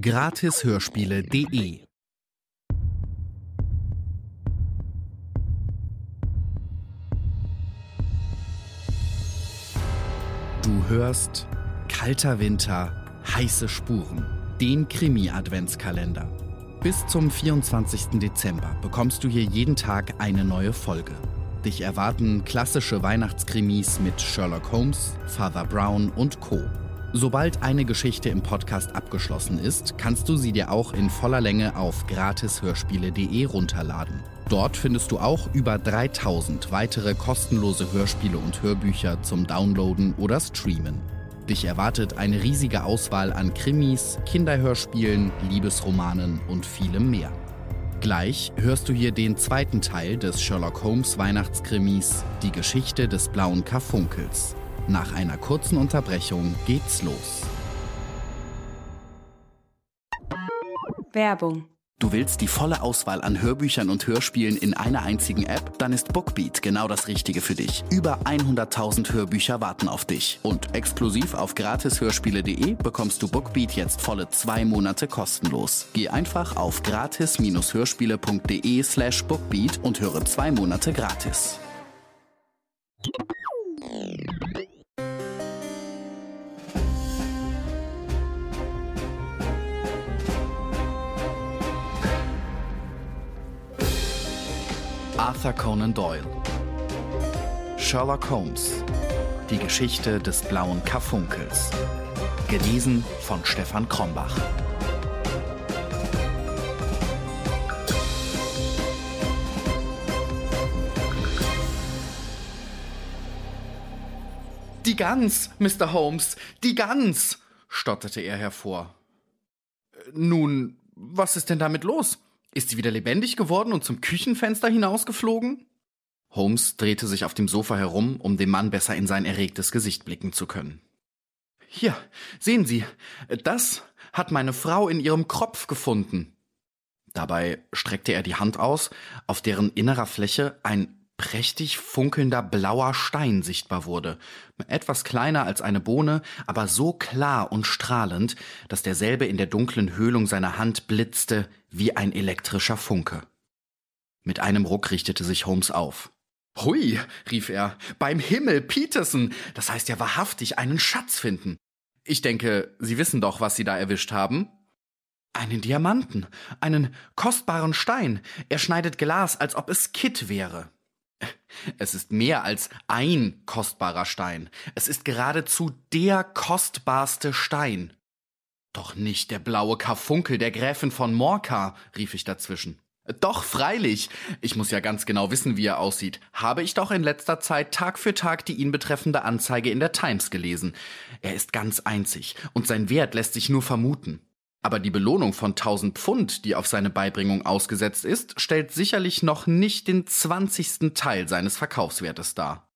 Gratishörspiele.de Du hörst Kalter Winter, heiße Spuren, den Krimi-Adventskalender. Bis zum 24. Dezember bekommst du hier jeden Tag eine neue Folge. Dich erwarten klassische Weihnachtskrimis mit Sherlock Holmes, Father Brown und Co. Sobald eine Geschichte im Podcast abgeschlossen ist, kannst du sie dir auch in voller Länge auf gratishörspiele.de runterladen. Dort findest du auch über 3000 weitere kostenlose Hörspiele und Hörbücher zum Downloaden oder Streamen. Dich erwartet eine riesige Auswahl an Krimis, Kinderhörspielen, Liebesromanen und vielem mehr. Gleich hörst du hier den zweiten Teil des Sherlock Holmes Weihnachtskrimis Die Geschichte des blauen Karfunkels. Nach einer kurzen Unterbrechung geht's los. Werbung. Du willst die volle Auswahl an Hörbüchern und Hörspielen in einer einzigen App? Dann ist Bookbeat genau das Richtige für dich. Über 100.000 Hörbücher warten auf dich. Und exklusiv auf gratishörspiele.de bekommst du Bookbeat jetzt volle zwei Monate kostenlos. Geh einfach auf gratis-hörspiele.de slash bookbeat und höre zwei Monate gratis. Arthur Conan Doyle. Sherlock Holmes. Die Geschichte des blauen Karfunkels. Gelesen von Stefan Krombach. Die Gans, Mr. Holmes, die Gans, stotterte er hervor. Nun, was ist denn damit los? Ist sie wieder lebendig geworden und zum Küchenfenster hinausgeflogen? Holmes drehte sich auf dem Sofa herum, um dem Mann besser in sein erregtes Gesicht blicken zu können. Hier, sehen Sie, das hat meine Frau in ihrem Kropf gefunden. Dabei streckte er die Hand aus, auf deren innerer Fläche ein prächtig funkelnder blauer Stein sichtbar wurde, etwas kleiner als eine Bohne, aber so klar und strahlend, dass derselbe in der dunklen Höhlung seiner Hand blitzte wie ein elektrischer Funke. Mit einem Ruck richtete sich Holmes auf. Hui, rief er, beim Himmel, Peterson, das heißt ja wahrhaftig einen Schatz finden. Ich denke, Sie wissen doch, was Sie da erwischt haben. Einen Diamanten, einen kostbaren Stein. Er schneidet Glas, als ob es Kitt wäre. Es ist mehr als ein kostbarer Stein. Es ist geradezu der kostbarste Stein. Doch nicht der blaue Karfunkel der Gräfin von Morka, rief ich dazwischen. Doch freilich. Ich muss ja ganz genau wissen, wie er aussieht. Habe ich doch in letzter Zeit Tag für Tag die ihn betreffende Anzeige in der Times gelesen. Er ist ganz einzig, und sein Wert lässt sich nur vermuten. Aber die Belohnung von 1000 Pfund, die auf seine Beibringung ausgesetzt ist, stellt sicherlich noch nicht den zwanzigsten Teil seines Verkaufswertes dar.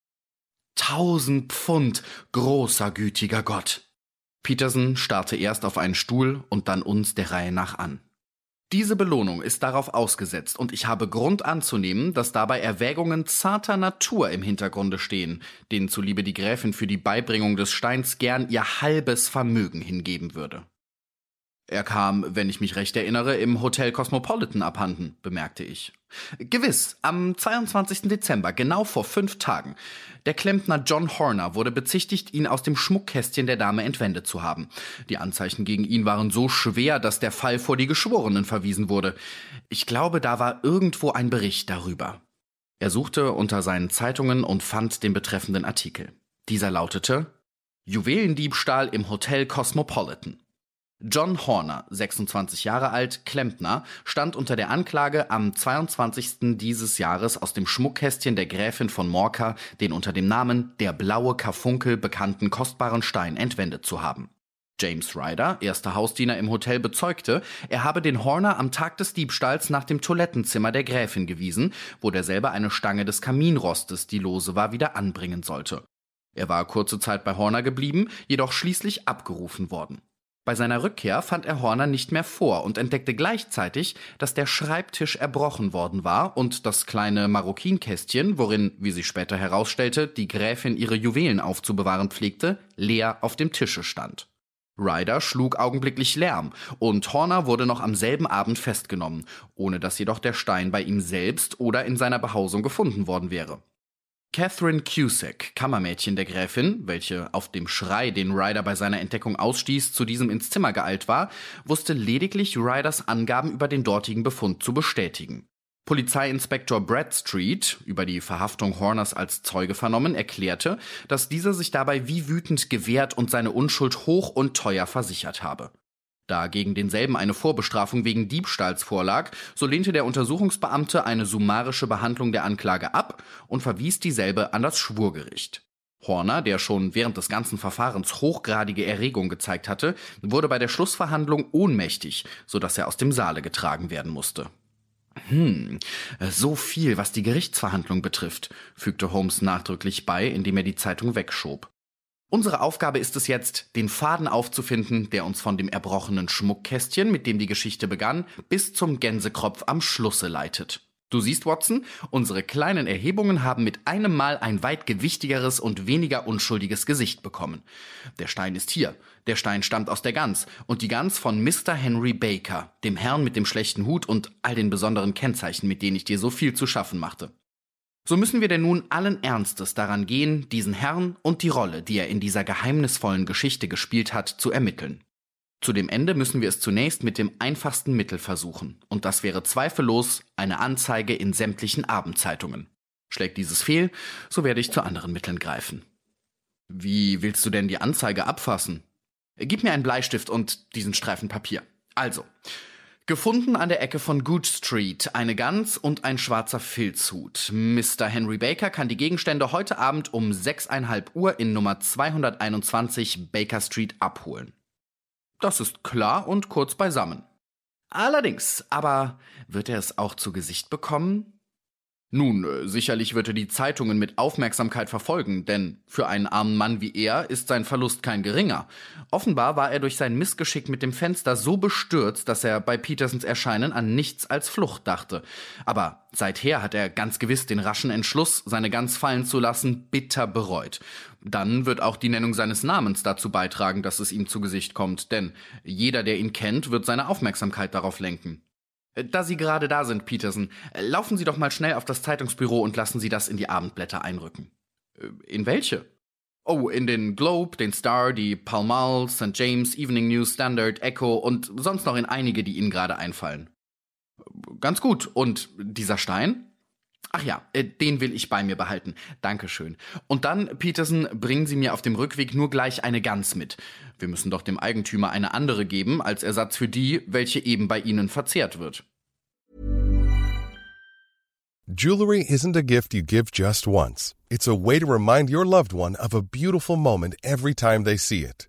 Tausend Pfund, großer gütiger Gott. Peterson starrte erst auf einen Stuhl und dann uns der Reihe nach an. Diese Belohnung ist darauf ausgesetzt und ich habe Grund anzunehmen, dass dabei Erwägungen zarter Natur im Hintergrunde stehen, denen zuliebe die Gräfin für die Beibringung des Steins gern ihr halbes Vermögen hingeben würde. Er kam, wenn ich mich recht erinnere, im Hotel Cosmopolitan abhanden, bemerkte ich. Gewiss, am 22. Dezember, genau vor fünf Tagen. Der Klempner John Horner wurde bezichtigt, ihn aus dem Schmuckkästchen der Dame entwendet zu haben. Die Anzeichen gegen ihn waren so schwer, dass der Fall vor die Geschworenen verwiesen wurde. Ich glaube, da war irgendwo ein Bericht darüber. Er suchte unter seinen Zeitungen und fand den betreffenden Artikel. Dieser lautete Juwelendiebstahl im Hotel Cosmopolitan. John Horner, 26 Jahre alt, Klempner, stand unter der Anklage, am 22. dieses Jahres aus dem Schmuckkästchen der Gräfin von Morka den unter dem Namen der blaue Karfunkel bekannten kostbaren Stein entwendet zu haben. James Ryder, erster Hausdiener im Hotel, bezeugte, er habe den Horner am Tag des Diebstahls nach dem Toilettenzimmer der Gräfin gewiesen, wo derselbe eine Stange des Kaminrostes, die lose war, wieder anbringen sollte. Er war kurze Zeit bei Horner geblieben, jedoch schließlich abgerufen worden. Bei seiner Rückkehr fand er Horner nicht mehr vor und entdeckte gleichzeitig, dass der Schreibtisch erbrochen worden war und das kleine Marokkinkästchen, worin, wie sich später herausstellte, die Gräfin ihre Juwelen aufzubewahren pflegte, leer auf dem Tische stand. Ryder schlug augenblicklich Lärm und Horner wurde noch am selben Abend festgenommen, ohne dass jedoch der Stein bei ihm selbst oder in seiner Behausung gefunden worden wäre. Catherine Cusack, Kammermädchen der Gräfin, welche auf dem Schrei, den Ryder bei seiner Entdeckung ausstieß, zu diesem ins Zimmer geeilt war, wusste lediglich Ryders Angaben über den dortigen Befund zu bestätigen. Polizeiinspektor Bradstreet, über die Verhaftung Horners als Zeuge vernommen, erklärte, dass dieser sich dabei wie wütend gewehrt und seine Unschuld hoch und teuer versichert habe. Da gegen denselben eine Vorbestrafung wegen Diebstahls vorlag, so lehnte der Untersuchungsbeamte eine summarische Behandlung der Anklage ab und verwies dieselbe an das Schwurgericht. Horner, der schon während des ganzen Verfahrens hochgradige Erregung gezeigt hatte, wurde bei der Schlussverhandlung ohnmächtig, so dass er aus dem Saale getragen werden musste. Hm, so viel, was die Gerichtsverhandlung betrifft, fügte Holmes nachdrücklich bei, indem er die Zeitung wegschob. Unsere Aufgabe ist es jetzt, den Faden aufzufinden, der uns von dem erbrochenen Schmuckkästchen, mit dem die Geschichte begann, bis zum Gänsekropf am Schlusse leitet. Du siehst, Watson, unsere kleinen Erhebungen haben mit einem Mal ein weit gewichtigeres und weniger unschuldiges Gesicht bekommen. Der Stein ist hier. Der Stein stammt aus der Gans. Und die Gans von Mr. Henry Baker, dem Herrn mit dem schlechten Hut und all den besonderen Kennzeichen, mit denen ich dir so viel zu schaffen machte. So müssen wir denn nun allen Ernstes daran gehen, diesen Herrn und die Rolle, die er in dieser geheimnisvollen Geschichte gespielt hat, zu ermitteln. Zu dem Ende müssen wir es zunächst mit dem einfachsten Mittel versuchen, und das wäre zweifellos eine Anzeige in sämtlichen Abendzeitungen. Schlägt dieses fehl, so werde ich zu anderen Mitteln greifen. Wie willst du denn die Anzeige abfassen? Gib mir einen Bleistift und diesen Streifen Papier. Also, Gefunden an der Ecke von Good Street eine Gans und ein schwarzer Filzhut. Mr. Henry Baker kann die Gegenstände heute Abend um 6,5 Uhr in Nummer 221 Baker Street abholen. Das ist klar und kurz beisammen. Allerdings, aber wird er es auch zu Gesicht bekommen? Nun, äh, sicherlich wird er die Zeitungen mit Aufmerksamkeit verfolgen, denn für einen armen Mann wie er ist sein Verlust kein geringer. Offenbar war er durch sein Missgeschick mit dem Fenster so bestürzt, dass er bei Petersens Erscheinen an nichts als Flucht dachte. Aber seither hat er ganz gewiss den raschen Entschluss, seine Gans fallen zu lassen, bitter bereut. Dann wird auch die Nennung seines Namens dazu beitragen, dass es ihm zu Gesicht kommt, denn jeder, der ihn kennt, wird seine Aufmerksamkeit darauf lenken. Da Sie gerade da sind, Peterson, laufen Sie doch mal schnell auf das Zeitungsbüro und lassen Sie das in die Abendblätter einrücken. Äh, in welche? Oh, in den Globe, den Star, die Pall Mall, St. James, Evening News, Standard, Echo und sonst noch in einige, die Ihnen gerade einfallen. Ganz gut. Und dieser Stein? Ach ja, äh, den will ich bei mir behalten. Dankeschön. Und dann, Peterson, bringen Sie mir auf dem Rückweg nur gleich eine Gans mit. Wir müssen doch dem Eigentümer eine andere geben, als Ersatz für die, welche eben bei Ihnen verzehrt wird. Jewelry isn't a gift you give just once. It's a way to remind your loved one of a beautiful moment every time they see it.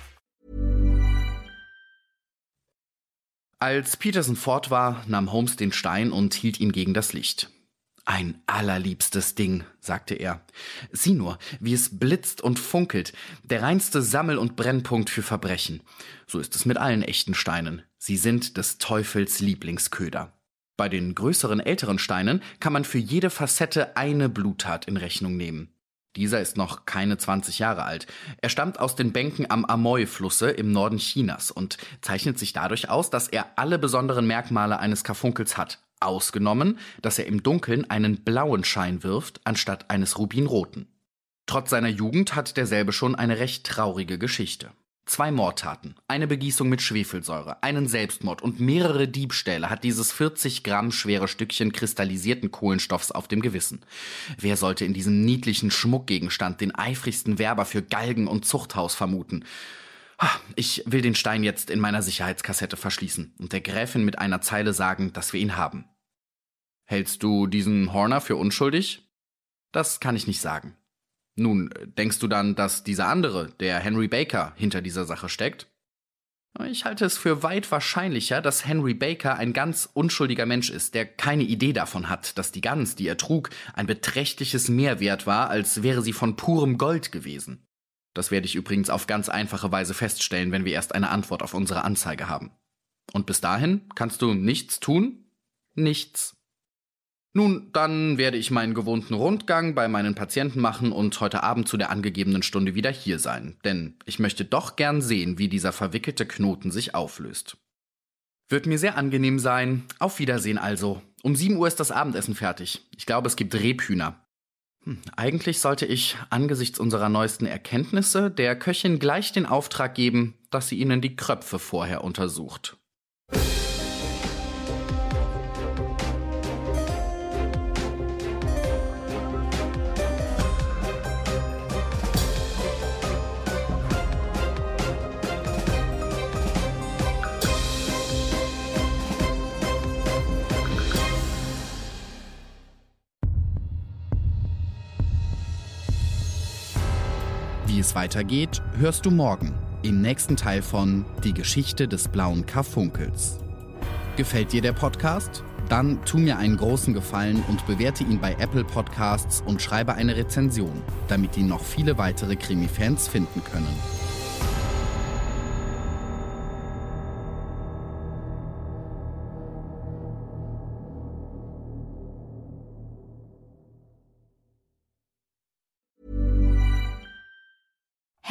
Als Peterson fort war, nahm Holmes den Stein und hielt ihn gegen das Licht. Ein allerliebstes Ding, sagte er. Sieh nur, wie es blitzt und funkelt, der reinste Sammel- und Brennpunkt für Verbrechen. So ist es mit allen echten Steinen. Sie sind des Teufels Lieblingsköder. Bei den größeren älteren Steinen kann man für jede Facette eine Bluttat in Rechnung nehmen. Dieser ist noch keine 20 Jahre alt. Er stammt aus den Bänken am Amoy-Flusse im Norden Chinas und zeichnet sich dadurch aus, dass er alle besonderen Merkmale eines Karfunkels hat. Ausgenommen, dass er im Dunkeln einen blauen Schein wirft, anstatt eines rubinroten. Trotz seiner Jugend hat derselbe schon eine recht traurige Geschichte. Zwei Mordtaten, eine Begießung mit Schwefelsäure, einen Selbstmord und mehrere Diebstähle hat dieses 40 Gramm schwere Stückchen kristallisierten Kohlenstoffs auf dem Gewissen. Wer sollte in diesem niedlichen Schmuckgegenstand den eifrigsten Werber für Galgen und Zuchthaus vermuten? Ich will den Stein jetzt in meiner Sicherheitskassette verschließen und der Gräfin mit einer Zeile sagen, dass wir ihn haben. Hältst du diesen Horner für unschuldig? Das kann ich nicht sagen. Nun, denkst du dann, dass dieser andere, der Henry Baker, hinter dieser Sache steckt? Ich halte es für weit wahrscheinlicher, dass Henry Baker ein ganz unschuldiger Mensch ist, der keine Idee davon hat, dass die Gans, die er trug, ein beträchtliches Mehrwert war, als wäre sie von purem Gold gewesen. Das werde ich übrigens auf ganz einfache Weise feststellen, wenn wir erst eine Antwort auf unsere Anzeige haben. Und bis dahin kannst du nichts tun? Nichts. Nun, dann werde ich meinen gewohnten Rundgang bei meinen Patienten machen und heute Abend zu der angegebenen Stunde wieder hier sein, denn ich möchte doch gern sehen, wie dieser verwickelte Knoten sich auflöst. Wird mir sehr angenehm sein. Auf Wiedersehen also. Um 7 Uhr ist das Abendessen fertig. Ich glaube, es gibt Rebhühner. Hm, eigentlich sollte ich angesichts unserer neuesten Erkenntnisse der Köchin gleich den Auftrag geben, dass sie ihnen die Kröpfe vorher untersucht. Es weitergeht, hörst du morgen im nächsten Teil von Die Geschichte des blauen Karfunkels. Gefällt dir der Podcast? Dann tu mir einen großen Gefallen und bewerte ihn bei Apple Podcasts und schreibe eine Rezension, damit ihn noch viele weitere Krimi-Fans finden können.